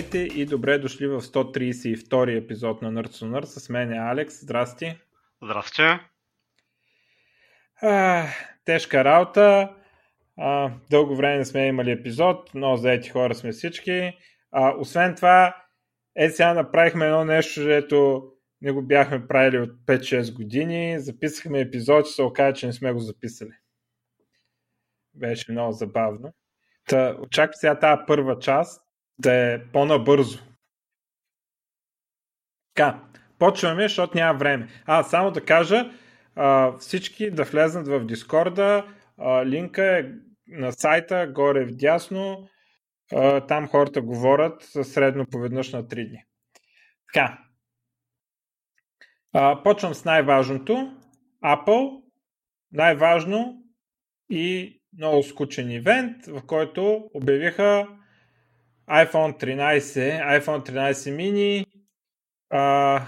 Здравейте и добре дошли в 132 епизод на Nerds on Nerd. С мен е Алекс. Здрасти. Здрасти. А, тежка работа. А, дълго време не сме имали епизод, но заети хора сме всички. А, освен това, е сега направихме едно нещо, което не го бяхме правили от 5-6 години. Записахме епизод и се оказа, че не сме го записали. Беше много забавно. Та, очаква сега тази първа част да е по-набързо. Така, почваме, защото няма време. А, само да кажа, а, всички да влезнат в Дискорда. А, линка е на сайта, горе в дясно. А, там хората говорят средно поведнъж на 3 дни. Така. А, почвам с най-важното. Apple. Най-важно и много скучен ивент, в който обявиха iPhone 13, iPhone 13 mini, uh,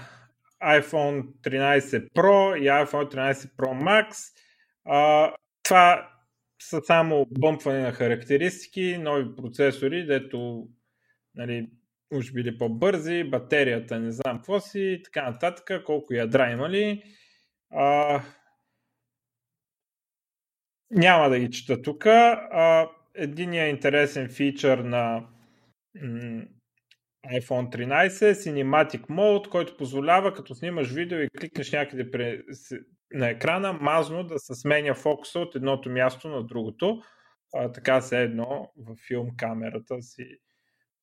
iPhone 13 Pro и iPhone 13 Pro Max. Uh, това са само бъмпване на характеристики, нови процесори, дето нали, уж били по-бързи, батерията не знам какво си и така нататък, колко ядра имали. Uh, няма да ги чета тук. Единият интересен фичър на iPhone 13 е Cinematic Mode, който позволява, като снимаш видео и кликнеш някъде на екрана, мазно да се сменя фокуса от едното място на другото. А, така се едно в филм камерата си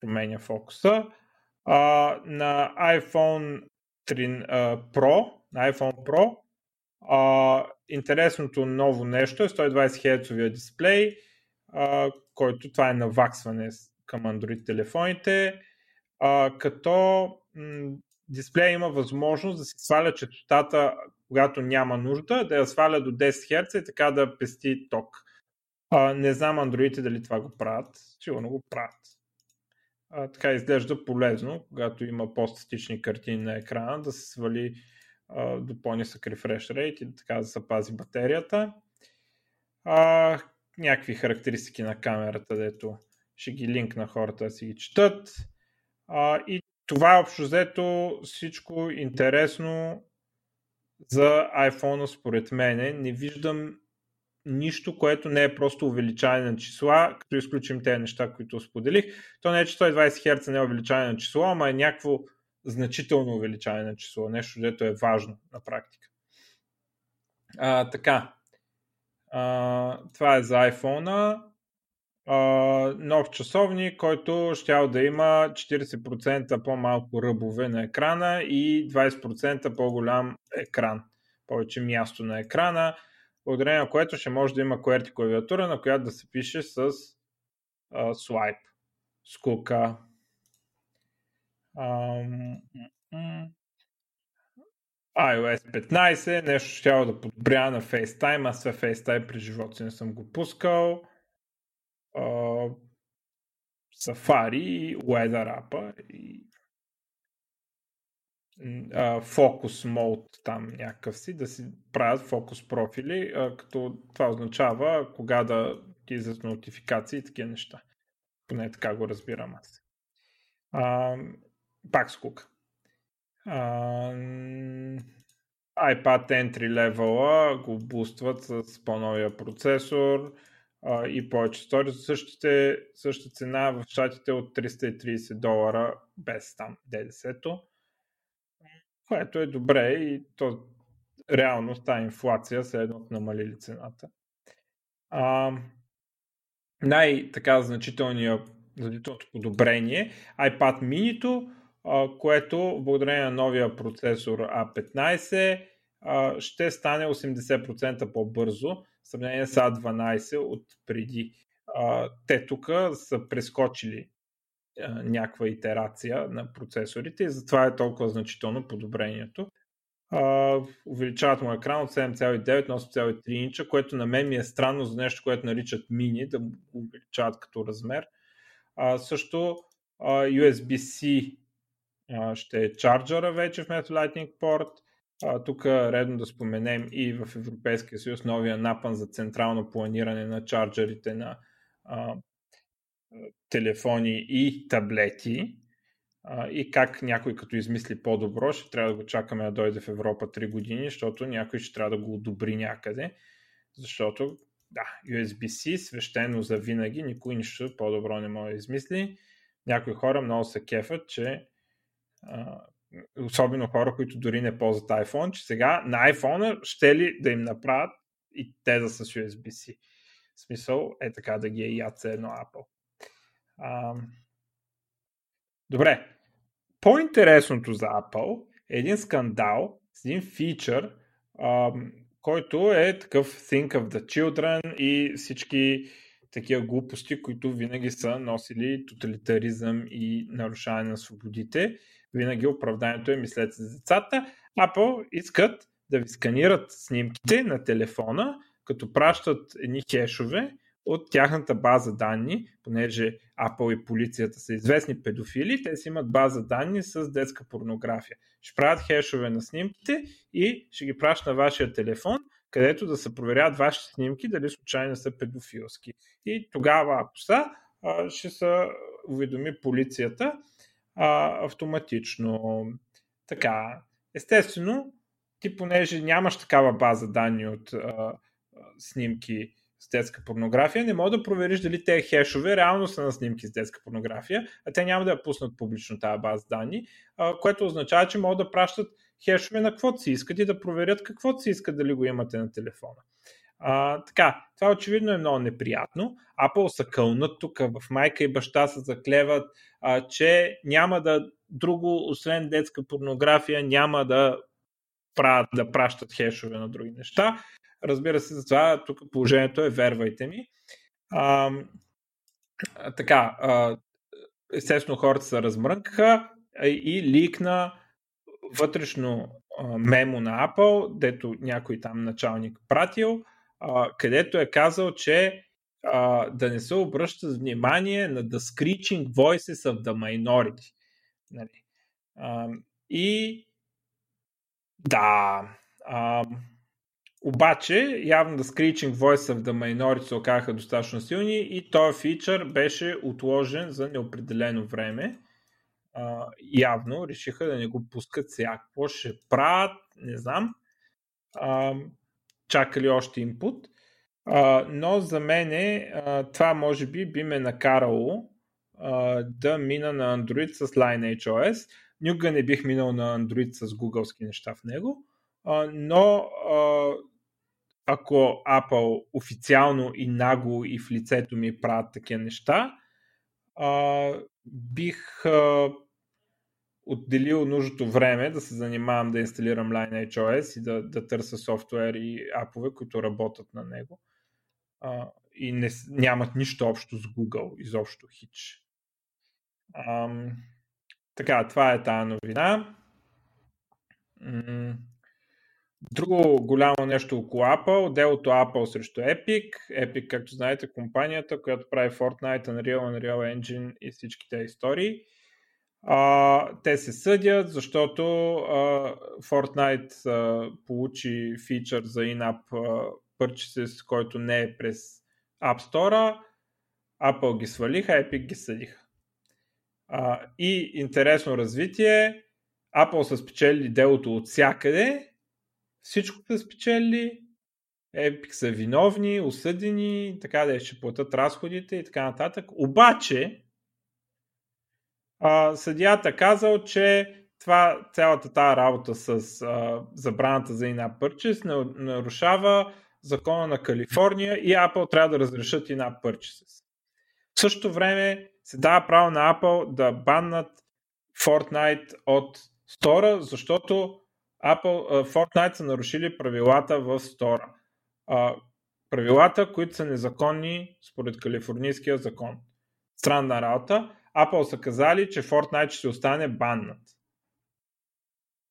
променя фокуса. А, на iPhone 3 а, Pro, на iPhone Pro, а, интересното ново нещо е 120 Hz дисплей, а, който това е наваксване към Android телефоните, а, като м- дисплея има възможност да се сваля частотата, когато няма нужда, да я сваля до 10 Hz и така да пести ток. А, не знам андроидите дали това го правят, сигурно го правят. А, така изглежда полезно, когато има по-статични картини на екрана, да се свали а, до по-нисък рефреш рейт и така да се пази батерията. А, някакви характеристики на камерата, дето ще ги линк на хората да си ги четат. А, и това е общо взето всичко интересно за iPhone според мене. Не виждам нищо, което не е просто увеличаване на числа, като изключим тези неща, които споделих. То не е, че 120 Hz не е увеличаване на число, ама е някакво значително увеличаване на число. Нещо, дето е важно на практика. А, така. А, това е за нов часовник, който ще да има 40% по-малко ръбове на екрана и 20% по-голям екран. Повече място на екрана, благодарение на което ще може да има QWERTY клавиатура, на която да се пише с а, слайп, скука. iOS 15, нещо ще да подобря на FaceTime, аз това FaceTime при живота си не съм го пускал. Safari Weather app и фокус мод там някакъв си, да си правят фокус профили, като това означава кога да ти излизат нотификации и такива неща. Поне така го разбирам аз. А, пак скука. А, iPad entry level го бустват с по-новия процесор и повече стори за същите, същата цена в щатите от 330 долара без там ДДС-то, което е добре и то реално с инфлация се едно намалили цената. А, най-така значителният значителното подобрение iPad mini което благодарение на новия процесор A15 ще стане 80% по-бързо сравнение с A12 от преди. А, те тук са прескочили а, някаква итерация на процесорите и затова е толкова значително подобрението. А, увеличават му екран от 7,9 на 8,3 инча, което на мен ми е странно за нещо, което наричат мини, да го увеличават като размер. А, също а, USB-C а, ще е чарджера вече вместо Lightning Port тук редно да споменем и в Европейския съюз новия напън за централно планиране на чарджерите на а, телефони и таблети. а, и как някой като измисли по-добро, ще трябва да го чакаме да дойде в Европа 3 години, защото някой ще трябва да го одобри някъде, защото да, USB-C свещено за винаги, никой нищо по-добро не може да измисли. Някои хора много се кефат, че особено хора, които дори не ползват iPhone, че сега на iPhone ще ли да им направят и те да са с USB-C. В смисъл е така да ги е яд едно Apple. А, добре. По-интересното за Apple е един скандал с един фичър, а, който е такъв Think of the Children и всички такива глупости, които винаги са носили тоталитаризъм и нарушаване на свободите. Винаги оправданието е мислете за децата. Apple искат да ви сканират снимките на телефона, като пращат едни хешове от тяхната база данни, понеже Apple и полицията са известни педофили, те си имат база данни с детска порнография. Ще правят хешове на снимките и ще ги пращат на вашия телефон, където да се проверят вашите снимки дали случайно са педофилски. И тогава, ако са, ще се уведоми полицията а, автоматично. Така, естествено, ти понеже нямаш такава база данни от а, снимки с детска порнография, не мога да провериш дали те хешове реално са на снимки с детска порнография, а те няма да я пуснат публично тази база данни, а, което означава, че могат да пращат хешове на каквото си искат и да проверят каквото си искат дали го имате на телефона. А, така, това очевидно е много неприятно. Apple са кълнат тук, в майка и баща се заклеват, а, че няма да друго, освен детска порнография, няма да правят, да пращат хешове на други неща. Разбира се, за това тук положението е, вервайте ми. А, така, а, естествено хората се размрънкаха и ликна вътрешно мемо на Apple, дето някой там началник пратил, където е казал, че а, да не се обръща внимание на the screeching voices of the minority. Нали? А, и да, а, обаче, явно да Screeching Voice of the Minority се оказаха достатъчно силни и този фичър беше отложен за неопределено време. А, явно решиха да не го пускат сега. Какво ще правят, не знам. А, чакали още инпут. А, но за мен това може би би ме накарало а, да мина на Android с LineHOS. Никога не бих минал на Android с гугълски неща в него, а, но а, ако Apple официално и нагло и в лицето ми правят такива неща, а, бих а, отделил нужното време да се занимавам да инсталирам LineHOS и да, да търся софтуер и апове, които работят на него а, и не, нямат нищо общо с Google, изобщо хич. Ам, така, това е тази новина. Друго голямо нещо около Apple, делото Apple срещу Epic. Epic, както знаете, компанията, която прави Fortnite, Unreal, Unreal Engine и всички тези истории. А, те се съдят, защото а, Fortnite а, получи фичър за in-app purchases, който не е през App Store. Apple ги свалиха, Epic ги съдиха. А, и интересно развитие, Apple са спечели делото от всякъде, всичко са спечели, Epic са виновни, осъдени, така да ще платят разходите и така нататък. Обаче, а, съдията казал, че това, цялата тази работа с а, забраната за ина purchase нарушава закона на Калифорния и Apple трябва да разрешат ина purchases. В същото време се дава право на Apple да баннат Fortnite от стора, защото Apple, Fortnite са нарушили правилата в стора. Правилата, които са незаконни според калифорнийския закон. Странна работа. Apple са казали, че Fortnite ще остане баннат.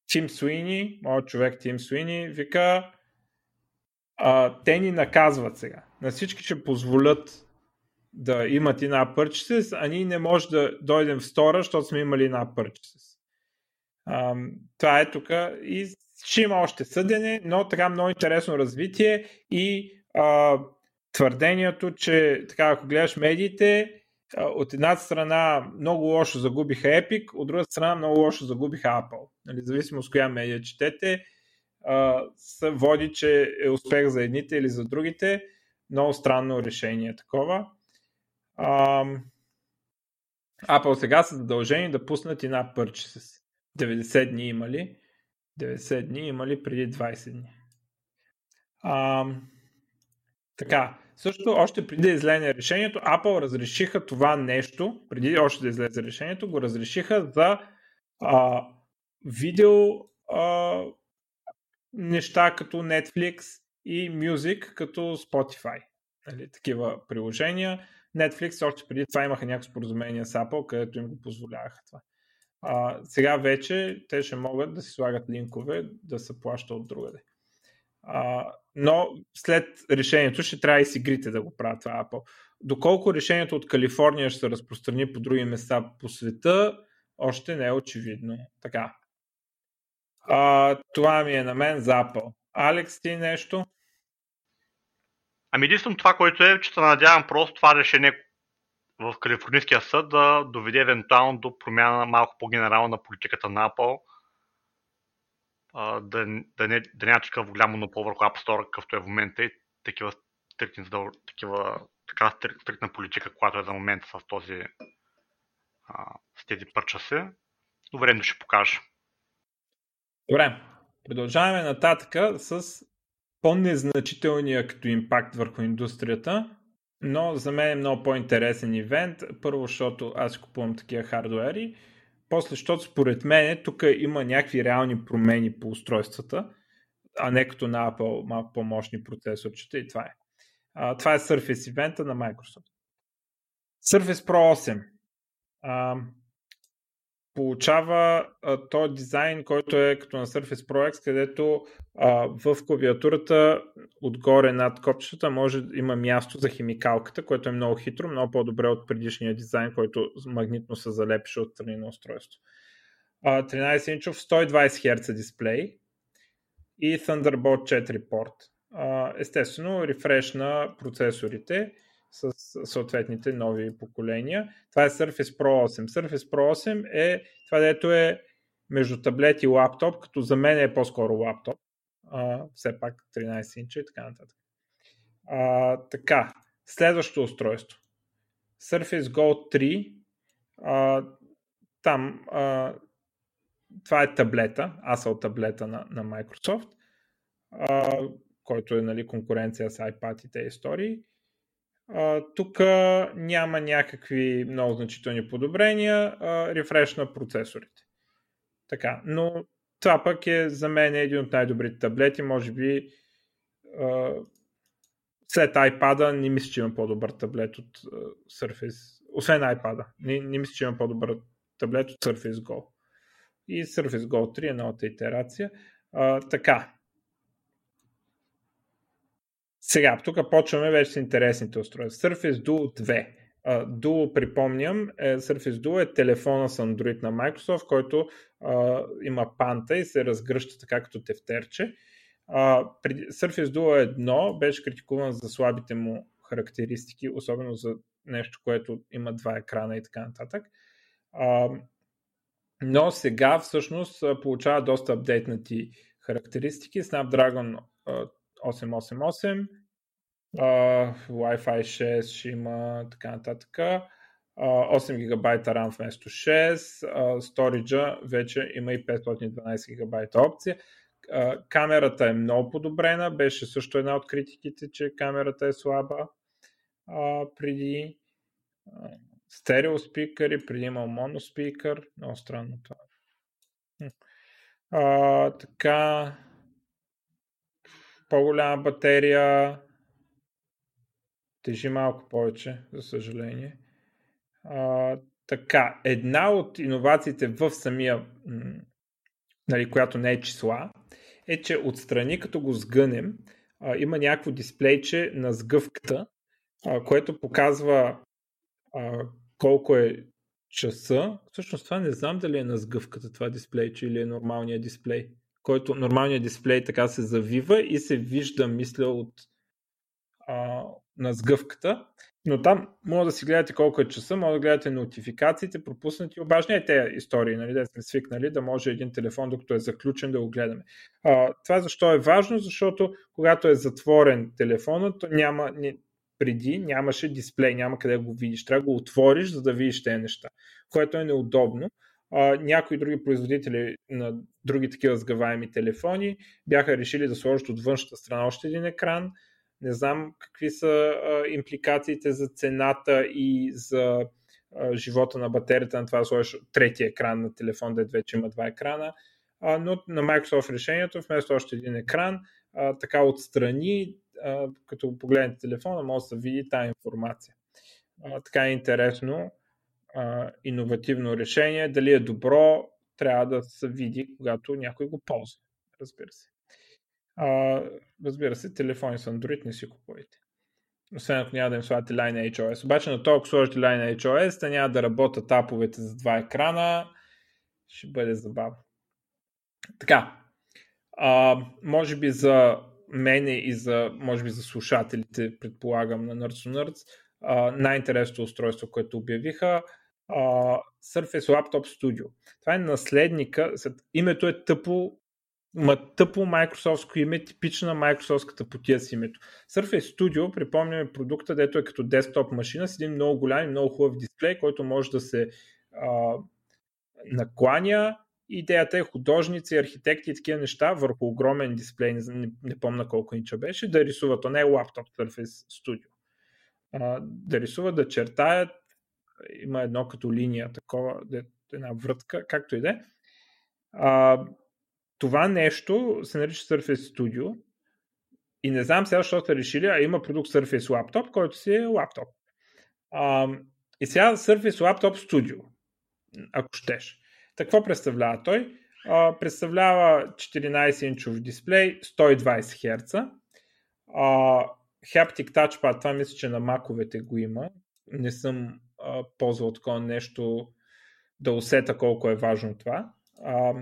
Тим Суини, моят човек Тим Суини, вика а, те ни наказват сега. На всички ще позволят да имат една purchases, а ние не може да дойдем в стора, защото сме имали една purchases. А, това е тук и ще има още съдене, но така много интересно развитие и а, твърдението, че така ако гледаш медиите, от една страна много лошо загубиха Epic, от друга страна много лошо загубиха Apple. Нали, зависимо с коя медия четете, се води, че е успех за едните или за другите. Много странно решение такова. А, Apple сега са задължени да пуснат една purchases. 90 дни имали. 90 дни имали преди 20 дни. А, така, също още преди да излезе решението, Apple разрешиха това нещо, преди още да излезе решението, го разрешиха за а, видео а, неща като Netflix и Music като Spotify. Нали, такива приложения. Netflix още преди това имаха някакво споразумение с Apple, където им го позволяваха това. А, сега вече те ще могат да си слагат линкове да се плаща от другаде. Но след решението ще трябва и с игрите да го правят това Apple. Доколко решението от Калифорния ще се разпространи по други места по света, още не е очевидно. Така. А, това ми е на мен за Apple. Алекс, ти нещо? Ами единствено това, което е, че се надявам просто това решение в Калифорнийския съд да доведе евентуално до промяна на малко по-генерална на политиката на Apple, да, да, не, да няма такъв голям монопол върху App Store, какъвто е в момента и такива стрикни, такива, така стрикна политика, която е за момента с този с тези пърчаси. Но времето ще покаже. Добре, продължаваме нататък с по-незначителния като импакт върху индустрията, но за мен е много по-интересен ивент. Първо, защото аз купувам такива хардуери. После, защото според мен тук има някакви реални промени по устройствата, а не като на Apple малко по-мощни процесорчета и това е. А, това е Surface ивента на Microsoft. Surface Pro 8. А, получава а, този дизайн, който е като на Surface Pro X, където а, в клавиатурата отгоре над копчетата може има място за химикалката, което е много хитро, много по-добре от предишния дизайн, който магнитно се залепеше от страни на устройство. А, 13 инчов 120 Hz дисплей и Thunderbolt 4 порт. А, естествено, рефреш на процесорите с съответните нови поколения. Това е Surface Pro 8. Surface Pro 8 е това, дето е между таблет и лаптоп, като за мен е по-скоро лаптоп. А, все пак 13 инча и така нататък. А, така, следващото устройство. Surface Go 3. А, там а, това е таблета, Asal таблета на, на Microsoft, а, който е нали, конкуренция с iPad и тези истории. Тук няма някакви много значителни подобрения, рефреш на процесорите. Така, но това пък е за мен един от най-добрите таблети, може би след iPad не мисля, че има по-добър таблет от Surface, освен iPad, не, не мисля, че има по-добър таблет от Surface Go. И Surface Go 3 е новата итерация. А, така, сега, тук почваме вече с интересните устройства. Surface Duo 2. Uh, Duo, припомням, е, Surface Duo е телефона с Android на Microsoft, който uh, има панта и се разгръща така като тефтерче. Uh, преди, Surface Duo 1 беше критикуван за слабите му характеристики, особено за нещо, което има два екрана и така нататък. Uh, но сега всъщност получава доста апдейтнати характеристики. Snapdragon 888, uh, Wi-Fi 6 ще има така нататък. Uh, 8 ГБ RAM вместо 6, uh, сториджа вече има и 512 ГБ опция. Камерата е много подобрена, беше също една от критиките, че камерата е слаба uh, преди uh, стерео спикъри, преди имал моноспикър, много странно това. Uh, така, по-голяма батерия, тежи малко повече, за съжаление. А, така, една от иновациите в самия, нали, която не е числа, е, че отстрани, като го сгънем, а, има някакво дисплейче на сгъвката, а, което показва а, колко е часа. Всъщност това не знам дали е на сгъвката това дисплейче или е нормалният дисплей който нормалният дисплей така се завива и се вижда, мисля, от а, на сгъвката. Но там може да си гледате колко е часа, може да гледате нотификациите, пропуснати, обаче е тези истории, нали, да сме свикнали да може един телефон, докато е заключен, да го гледаме. А, това защо е важно? Защото когато е затворен телефонът, то няма, не, преди нямаше дисплей, няма къде го видиш. Трябва да го отвориш, за да видиш тези неща, което е неудобно. А, някои други производители на други такива сгъваеми телефони бяха решили да сложат от външната страна още един екран, не знам какви са а, импликациите за цената и за а, живота на батерията на това да сложиш третия екран на телефон, да вече има два екрана. А, но на Microsoft решението, вместо още един екран, а, така отстрани, а, като погледнете телефона, може да се види тази информация. А, така е интересно, а, иновативно решение. Дали е добро, трябва да се види, когато някой го ползва. Разбира се. А, разбира се, телефони с Android не си купувайте. Освен ако няма да им слагате Line HOS. Обаче на толкова сложите Line HOS, те няма да работят аповете за два екрана. Ще бъде забавно. Така. А, може би за мене и за, може би за слушателите, предполагам, на Nerds Nerds, най-интересното устройство, което обявиха, а, Surface Laptop Studio. Това е наследника, името е тъпо Ма тъпо Microsoft име, типична Microsoftската потия с името. Surface Studio, припомняме продукта, дето е като десктоп машина с един много голям и много хубав дисплей, който може да се а, накланя. Идеята е художници, архитекти и такива неща върху огромен дисплей, не, не, не помна колко инча беше, да рисуват. То не е лаптоп Surface Studio. А, да рисуват, да чертаят. Има едно като линия, такова, една врътка, както и да е това нещо се нарича Surface Studio и не знам сега защо са решили, а има продукт Surface Laptop, който си е лаптоп. А, и сега Surface Laptop Studio, ако щеш. какво представлява той? А, представлява 14-инчов дисплей, 120 Hz. А, Haptic Touchpad, това мисля, че на маковете го има. Не съм а, ползвал такова нещо да усета колко е важно това. А,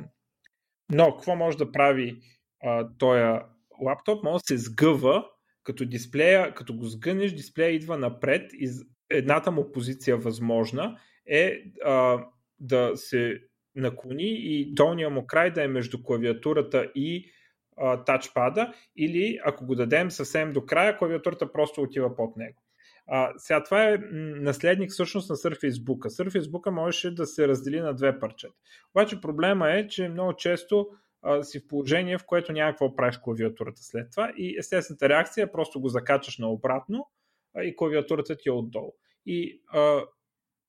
но какво може да прави а, този лаптоп? Може да се сгъва като дисплея, като го сгънеш, дисплея идва напред и едната му позиция възможна е а, да се наклони и долния му край да е между клавиатурата и тачпада или ако го дадем съвсем до края, клавиатурата просто отива под него. А, сега това е наследник всъщност на Surface Book. Surface Book можеше да се раздели на две парчета. Обаче проблема е, че много често а, си в положение, в което няма какво правиш клавиатурата след това и естествената реакция е просто го закачаш наобратно а, и клавиатурата ти е отдолу. И а,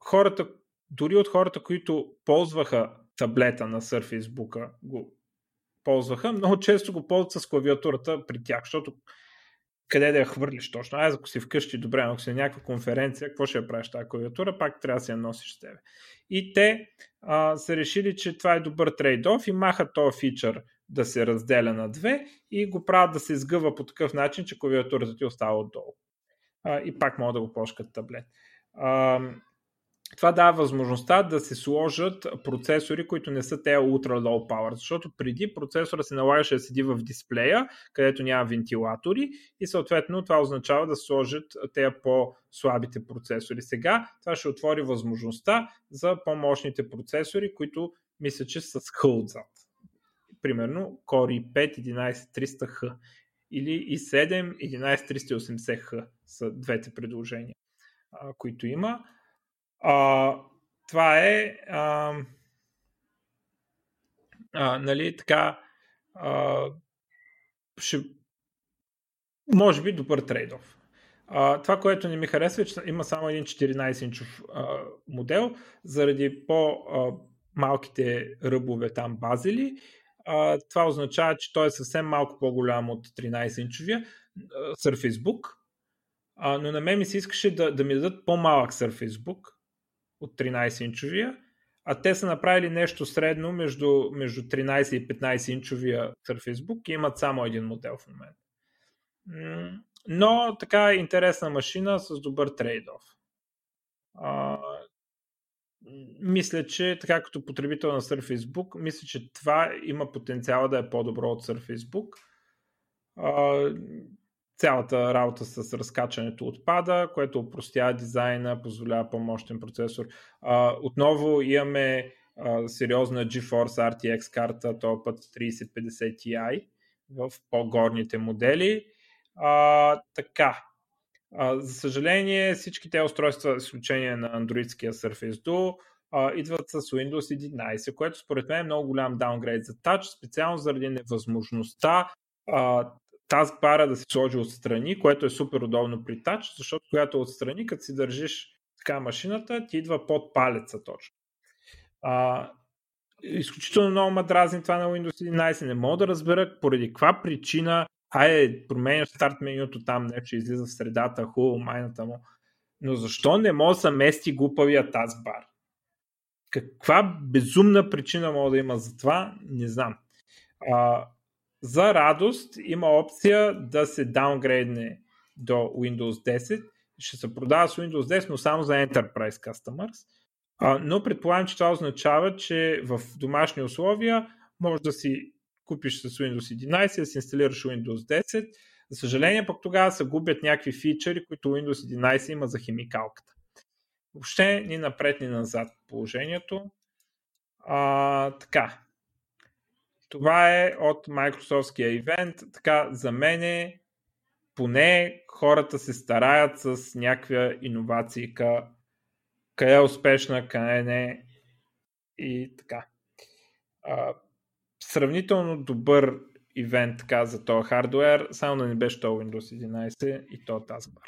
хората, дори от хората, които ползваха таблета на Surface Book, го ползваха, много често го ползват с клавиатурата при тях, защото къде да я хвърлиш точно. Аз ако си вкъщи, добре, ако си на някаква конференция, какво ще я правиш тази клавиатура, пак трябва да си я носиш с тебе. И те а, са решили, че това е добър трейд-оф и махат този фичър да се разделя на две и го правят да се изгъва по такъв начин, че клавиатурата ти остава отдолу. А, и пак могат да го ползваш като таблет. А, това дава възможността да се сложат процесори, които не са те ultra low power, защото преди процесора се налагаше да седи в дисплея, където няма вентилатори и съответно това означава да сложат тези по-слабите процесори. Сега това ще отвори възможността за по-мощните процесори, които мисля, че са с хъл отзад. Примерно Core i5 11300H или i7 11380H са двете предложения, които има. А, това е а, а, нали, така а, ще, може би добър трейдов. А, това, което не ми харесва е, че има само един 14-инчов а, модел, заради по-малките ръбове там базили. А, това означава, че той е съвсем малко по-голям от 13-инчовия Surface Book, а, но на мен ми се искаше да, да ми дадат по-малък Surface Book, от 13-инчовия, а те са направили нещо средно между, между 13 и 15-инчовия Surface Book и имат само един модел в момента. Но така интересна машина с добър трейдов. А, мисля, че така като потребител на Surface Book, мисля, че това има потенциала да е по-добро от Surface Book. А, цялата работа с разкачането отпада, което упростява дизайна, позволява по-мощен процесор. А, отново имаме а, сериозна GeForce RTX карта, този път 3050 Ti в по-горните модели. А, така, а, за съжаление, всички те устройства, изключение на андроидския Surface Duo, а, идват с Windows 11, което според мен е много голям даунгрейд за Touch, специално заради невъзможността а, таскбара да се сложи отстрани, което е супер удобно при Touch, защото когато отстрани, като си държиш така машината, ти идва под палеца точно. А, изключително много ма дразни това на Windows 11. Не мога да разбера поради каква причина Айде, променяш старт менюто там, не, че излиза в средата, хубаво, майната му. Но защо не мога да се мести глупавия таскбар? Каква безумна причина мога да има за това, не знам. А, за радост има опция да се даунгрейдне до Windows 10. Ще се продава с Windows 10, но само за Enterprise Customers. А, но предполагам, че това означава, че в домашни условия може да си купиш с Windows 11, да си инсталираш Windows 10. За съжаление, пък тогава се губят някакви фичери, които Windows 11 има за химикалката. Въобще ни напред, ни назад положението. А, така. Това е от Microsoftския ивент. Така, за мен поне хората се стараят с някаква иновации, къде е успешна, къде не и така. А, сравнително добър ивент така, за този хардвер, само да не беше то Windows 11 и то Taskbar.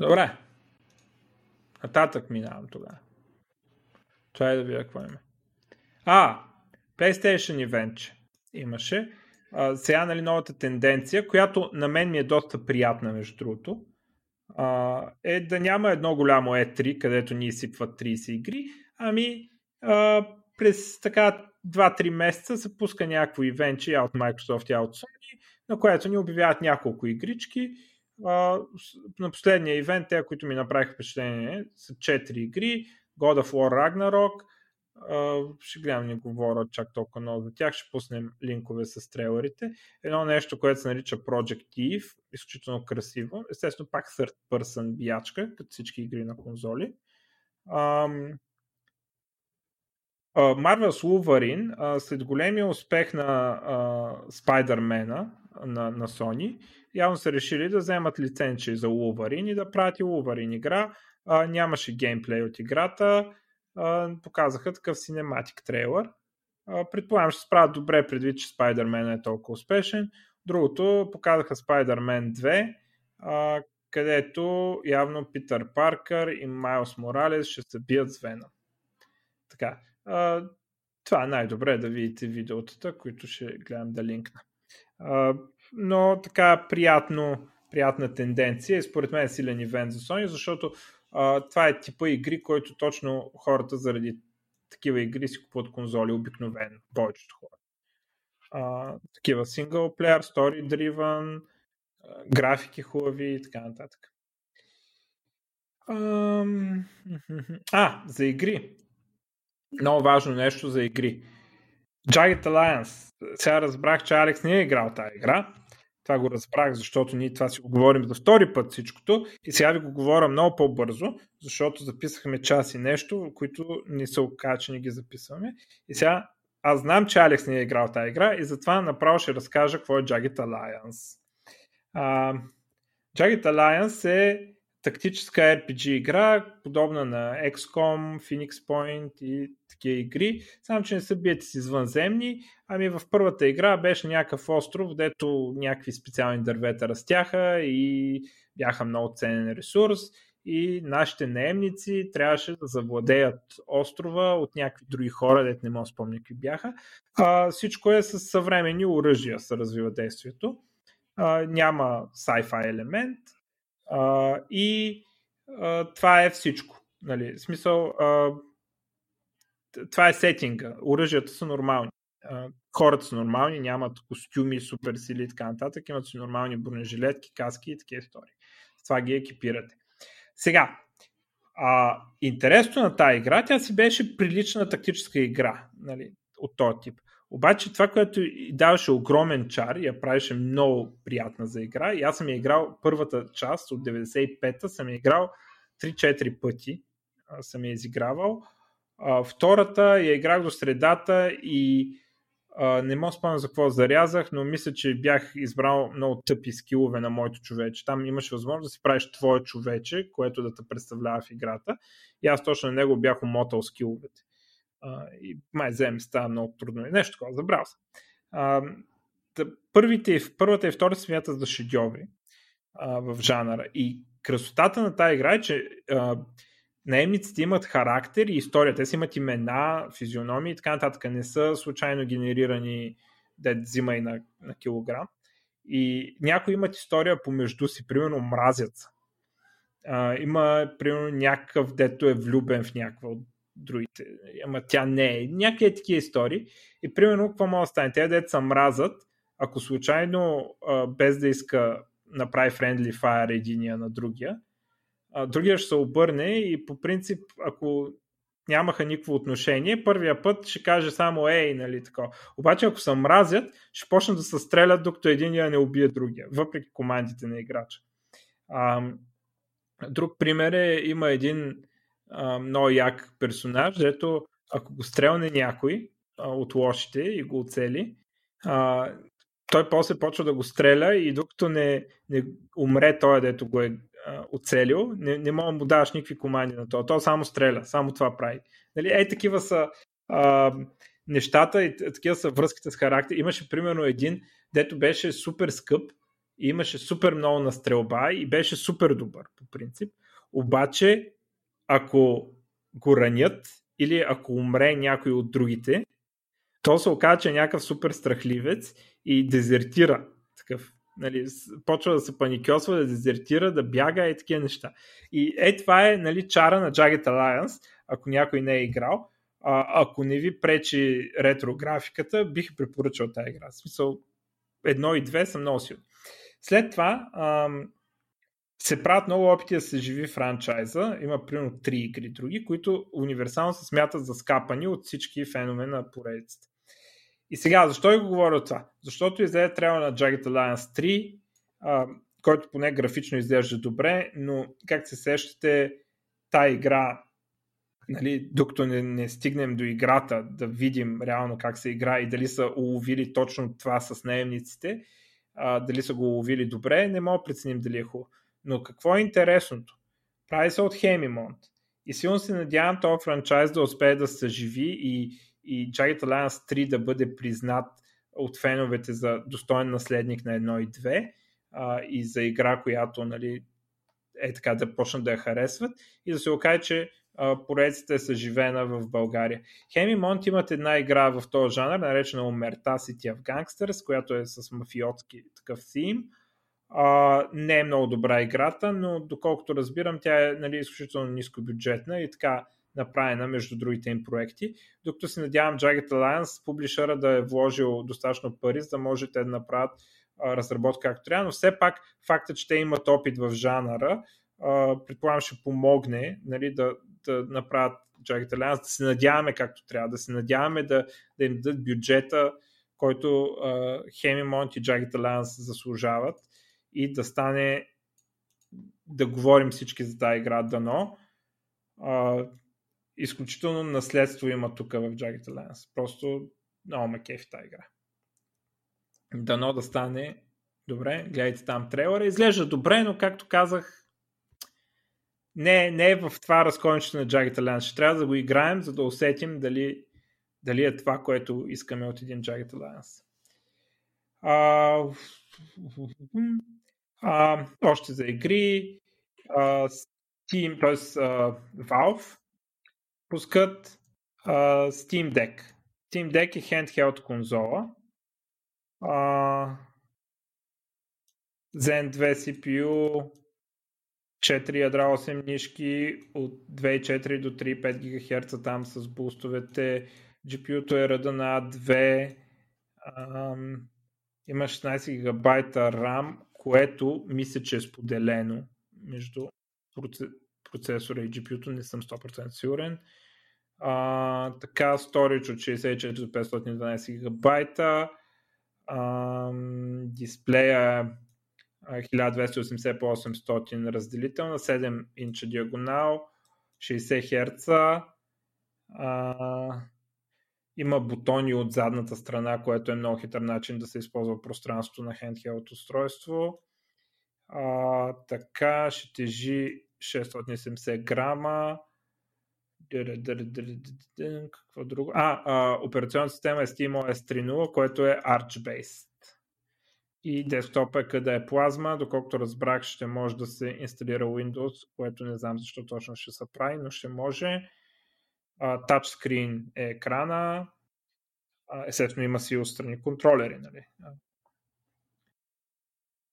Добре. Нататък минавам тогава. Това е да видя какво има. А, PlayStation Event имаше. А, сега нали новата тенденция, която на мен ми е доста приятна между другото, а, е да няма едно голямо E3, където ни изсипват 30 игри, ами а, през така 2-3 месеца се пуска някакво ивенче от Microsoft и от Sony, на което ни обявяват няколко игрички. на последния ивент, те, които ми направиха впечатление, са 4 игри. God of War Ragnarok, ще гледам не говоря чак толкова много за тях, ще пуснем линкове с трейлерите. Едно нещо, което се нарича Project Eve, изключително красиво. Естествено, пак third person биячка, като всички игри на конзоли. Marvel's Wolverine, след големия успех на Spider-Man на, на Sony, явно са решили да вземат лиценчи за Wolverine и да правят и Wolverine игра. Нямаше геймплей от играта, показаха такъв синематик трейлър. Предполагам, ще справят добре предвид, че Spider-Man е толкова успешен. Другото, показаха Spider-Man 2, а, където явно Питър Паркър и Майлс Моралес ще се бият с Веном. Така, това е най-добре да видите видеотата, които ще гледам да линкна. Но така приятно, приятна тенденция и според мен е силен ивент за Sony, защото това е типа игри, който точно хората заради такива игри си купуват конзоли обикновено, повечето хора. А, такива синглплеер, story driven, графики хубави и така нататък. А, за игри. Много важно нещо за игри. Jagged Alliance. Сега разбрах, че Алекс не е играл тази игра. Това го разбрах, защото ние това си го говорим за втори път всичкото и сега ви го говоря много по-бързо, защото записахме час и нещо, които не се оказа, не ги записваме. И сега аз знам, че Алекс не е играл тази игра и затова направо ще разкажа какво е Jagged Alliance. Uh, Jagged Alliance е тактическа RPG игра, подобна на XCOM, Phoenix Point и такива игри, само че не са биете с извънземни, ами в първата игра беше някакъв остров, дето някакви специални дървета растяха и бяха много ценен ресурс и нашите наемници трябваше да завладеят острова от някакви други хора, дето не мога да спомня какви бяха. А, всичко е с съвременни оръжия, се развива действието. А, няма sci-fi елемент, а, и а, това е всичко. Нали? В смисъл, а, това е сетинга. Оръжията са нормални. А, хората са нормални, нямат костюми, суперсили и така нататък. Имат си нормални бронежилетки, каски и такива истории. С това ги екипирате. Сега, а, интересно на тази игра, тя си беше прилична тактическа игра нали, от този тип. Обаче това, което даваше огромен чар я правеше много приятна за игра, и аз съм я играл първата част от 95-та, съм я играл 3-4 пъти, съм я изигравал. Втората я играх до средата и не мога спомня за какво зарязах, но мисля, че бях избрал много тъпи скилове на моето човече. Там имаш възможност да си правиш твое човече, което да те представлява в играта. И аз точно на него бях умотал скиловете. И май вземе става много трудно. И нещо такова, забрал съм. А, първите, първата и втората смятат за шедьоври в жанъра. И красотата на тази игра е, че а, наемниците имат характер и история. Те си имат имена, физиономии и така нататък. Не са случайно генерирани да взима и на, на килограм. И някои имат история помежду си, примерно мразят. А, има, примерно, някакъв, дето е влюбен в някаква от другите. Ама тя не е. Някакви такива истории. И примерно, какво може да стане? Те деца са мразят, ако случайно, без да иска направи friendly fire единия на другия, другия ще се обърне и по принцип, ако нямаха никакво отношение, първия път ще каже само ей, нали така. Обаче ако се мразят, ще почнат да се стрелят, докато единия не убие другия, въпреки командите на играча. А, друг пример е, има един много як персонаж, дето ако го стрелне някой а, от лошите и го оцели, а, той после почва да го стреля и докато не, не умре той, дето го е а, оцелил, не, не мога му даваш никакви команди на това. То само стреля, само това прави. Нали? Ей, такива са а, нещата и такива са връзките с характер. Имаше примерно един, дето беше супер скъп и имаше супер много на стрелба и беше супер добър по принцип. Обаче, ако го ранят или ако умре някой от другите, то се оказа, че е някакъв супер страхливец и дезертира. Такъв нали, почва да се паникьосва, да дезертира, да бяга и такива неща. И е това е нали, чара на Jagged Alliance, ако някой не е играл. А, ако не ви пречи ретрографиката, бих препоръчал тази игра. В смисъл, едно и две са много силни. След това ам, се правят много опити да се живи франчайза. Има примерно три игри други, които универсално се смятат за скапани от всички фенове на поредицата. И сега, защо го говоря това? Защото излезе трябва на Jagged Alliance 3, а, който поне графично изглежда добре, но как се сещате, тая игра, нали, докато не, не стигнем до играта, да видим реално как се игра и дали са уловили точно това с наемниците, а, дали са го уловили добре, не мога да преценим дали е хубаво. Но какво е интересното? Прави се от Хемимонт. И силно се надявам този франчайз да успее да се живи и, и Jagged Alliance 3 да бъде признат от феновете за достоен наследник на 1 и 2 а, и за игра, която нали, е така да почнат да я харесват и да се окаже, че поредицата е съживена в България. Хеми Монт имат една игра в този жанр, наречена Умерта City of Gangsters, която е с мафиотски такъв theme. А, не е много добра играта, но доколкото разбирам, тя е нали, изключително нискобюджетна и така направена между другите им проекти. Докато се надявам Jagged Alliance, публишъра да е вложил достатъчно пари, за да може те да направят а, разработка както трябва, но все пак факта, че те имат опит в жанъра, а, предполагам ще помогне нали, да, да направят Jagged Alliance, да се надяваме както трябва, да се надяваме да, да им дадат бюджета, който Хеми Монт и Jagged Alliance заслужават и да стане да говорим всички за тази игра дано. А, изключително наследство има тук в Jagged Alliance. Просто много ме кефи тази игра. Дано да стане добре. Гледайте там трейлера. Изглежда добре, но както казах, не, не е в това разкончето на Jagged Alliance. Ще трябва да го играем, за да усетим дали, дали е това, което искаме от един Jagged Alliance. А, а, още за игри. А, Steam, т.е. Valve пускат uh, Steam Deck. Steam Deck е handheld конзола. Uh, Zen 2 CPU, 4 ядра 8 нишки от 2.4 до 3.5 ГГц там с бустовете. GPU-то е ръда на A2. Um, има 16 ГБ RAM, което мисля, че е споделено между процесора и GPU-то, не съм 100% сигурен. А, така, storage от 64 до 512 гигабайта. Дисплея 1280 по 800 разделителна, 7 инча диагонал, 60 Hz. А, има бутони от задната страна, което е много хитър начин да се използва пространството на handheld устройство. А, така ще тежи 670 грама. Какво друго? А, а операционната система е SteamOS 3.0, което е Arch-based. И десктоп е къде е плазма, доколкото разбрах, ще може да се инсталира Windows, което не знам защо точно ще се прави, но ще може. Тачскрин е екрана. Естествено има си отстрани контролери. Нали?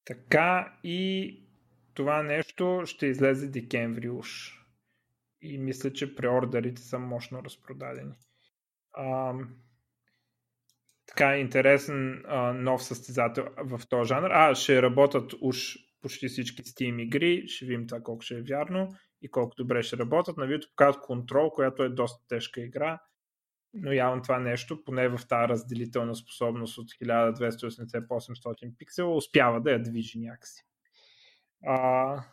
Така и това нещо ще излезе декември уж. И мисля, че преордерите са мощно разпродадени. А, така интересен а, нов състезател в този жанр. А, ще работят уж почти всички Steam игри. Ще видим това колко ще е вярно и колко добре ще работят. На видеото показват контрол, която е доста тежка игра. Но явно това нещо, поне в тази разделителна способност от 1280 по 800 пиксела, успява да я движи някакси. А,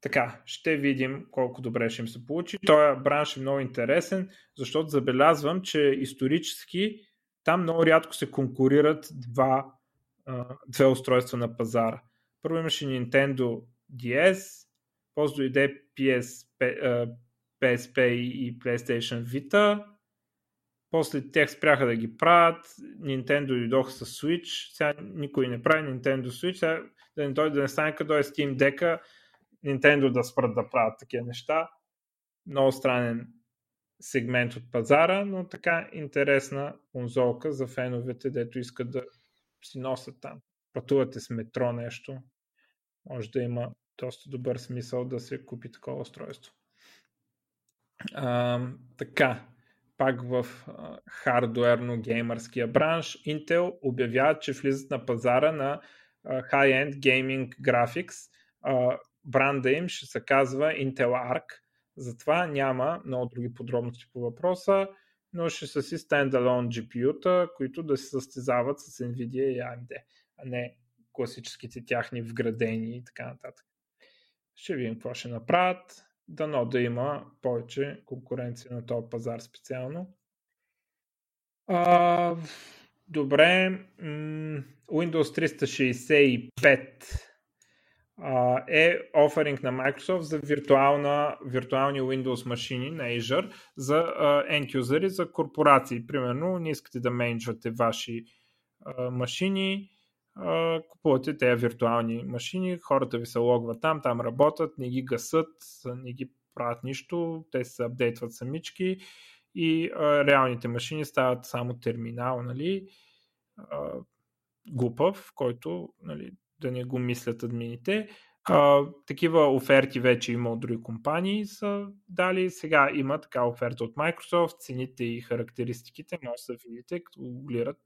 така, ще видим колко добре ще им се получи. Този бранш е много интересен, защото забелязвам, че исторически там много рядко се конкурират два, две устройства на пазара. Първо имаше Nintendo DS, после дойде PS, PSP и PlayStation Vita, после тях спряха да ги правят, Nintendo дойдоха с Switch, сега никой не прави Nintendo Switch, сега да не дойде да не стане като е Steam Deck, Nintendo да спрат да правят такива неща. Много странен сегмент от пазара, но така интересна конзолка за феновете, дето искат да си носят там. Пътувате с метро нещо, може да има доста добър смисъл да се купи такова устройство. А, така, пак в хардуерно-геймърския бранш, Intel обявяват, че влизат на пазара на high-end gaming graphics. А, бранда им ще се казва Intel Arc. Затова няма много други подробности по въпроса, но ще са си стендалон GPU-та, които да се състезават с NVIDIA и AMD, а не класическите тяхни вградени и така нататък. Ще видим какво ще направят. Дано да има повече конкуренция на този пазар специално. А, добре. Windows 365 е оферинг на Microsoft за виртуална, виртуални Windows машини на Azure за end юзери, за корпорации. Примерно, не искате да менеджвате ваши машини, купувате тези виртуални машини, хората ви се логват там, там работят, не ги гасат, не ги правят нищо, те се апдейтват самички и а, реалните машини стават само терминал, нали, а, глупав, който нали, да не го мислят админите. А, такива оферти вече има от други компании са дали. Сега има така оферта от Microsoft, цените и характеристиките може да видите, като голират,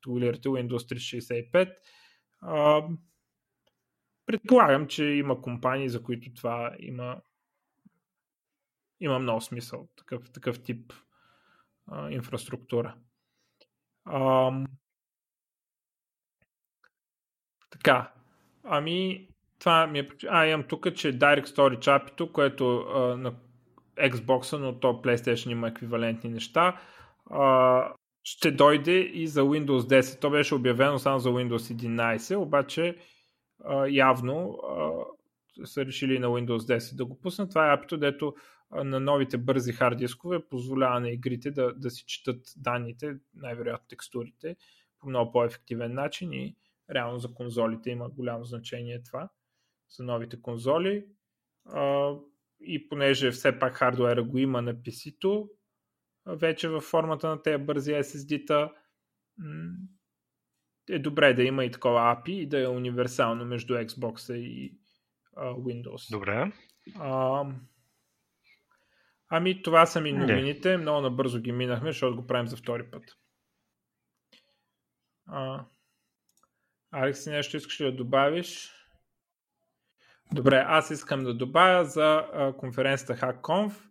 като голирате Windows 365. А, предполагам, че има компании, за които това има, има много смисъл, такъв, такъв тип а, инфраструктура. А, така, ами това ми е... А, имам тук, че Direct Storage API, което а, на Xbox, но то PlayStation има еквивалентни неща, а, ще дойде и за Windows 10. То беше обявено само за Windows 11, обаче а, явно а, са решили на Windows 10 да го пуснат. Това е апито, дето на новите бързи хард дискове позволява на игрите да, да си четат данните, най-вероятно текстурите, по много по-ефективен начин и реално за конзолите има голямо значение това, за новите конзоли. А, и понеже все пак хардуера го има на PC-то, вече във формата на тези бързи SSD-та, е добре да има и такова API и да е универсално между Xbox и а, Windows. Добре. А, ами това са ми новините. Не. Много набързо ги минахме, защото го правим за втори път. А, Алекс, нещо искаш ли да добавиш? Добре, аз искам да добавя за конференцията HackConf.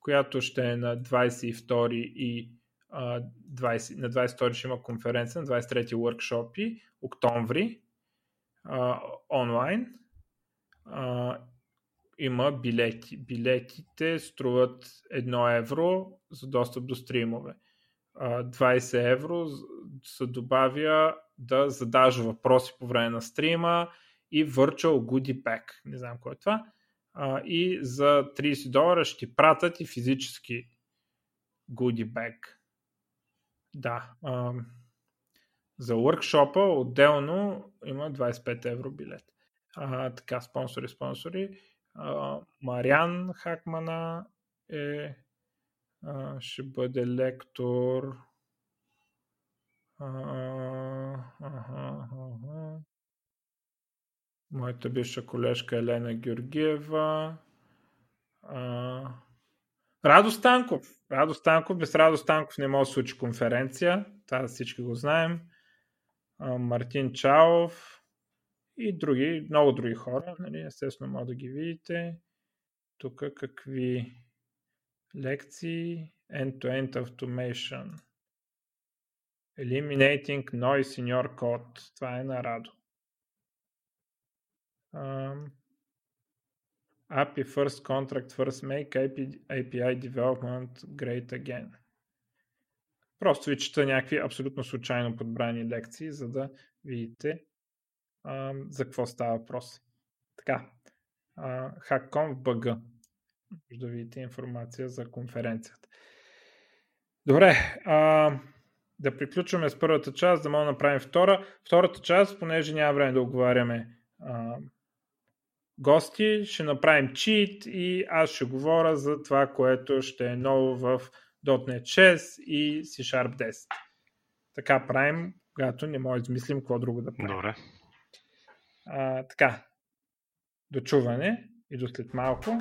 Която ще е на 22 и а, 20, на 22 ще има конференция, на 23 workshopи, октомври, а, онлайн. А, има билети. Билетите струват 1 евро за достъп до стримове. 20 евро се добавя да задаш въпроси по време на стрима и Virtual Goodie Pack. Не знам кой е това. И за 30 долара ще ти пратят и физически Goodie Bag. Да. За workshop отделно има 25 евро билет. А, така, спонсори, спонсори. Мариан Хакмана е, а, ще бъде лектор. А, ага, ага. Моята бивша колежка Елена Георгиева. А, Радо Станков. Радо Станков. Без Радо Станков не може да случи конференция. Това всички го знаем. Мартин Чаов и други, много други хора. Нали, естествено, може да ги видите. Тук какви лекции. End-to-end automation. Eliminating noise in your code. Това е на Радо. Um, API first contract first make API development great again. Просто ви чета някакви абсолютно случайно подбрани лекции, за да видите а, за какво става въпрос. Така, Hackcom в бъга. Може да видите информация за конференцията. Добре, а, да приключваме с първата част, да мога да направим втора. Втората част, понеже няма време да оговаряме а, гости, ще направим чит и аз ще говоря за това, което ще е ново в .NET 6 и C Sharp 10. Така правим, когато не може да измислим какво друго да правим. Добре. А, така, до чуване и до след малко.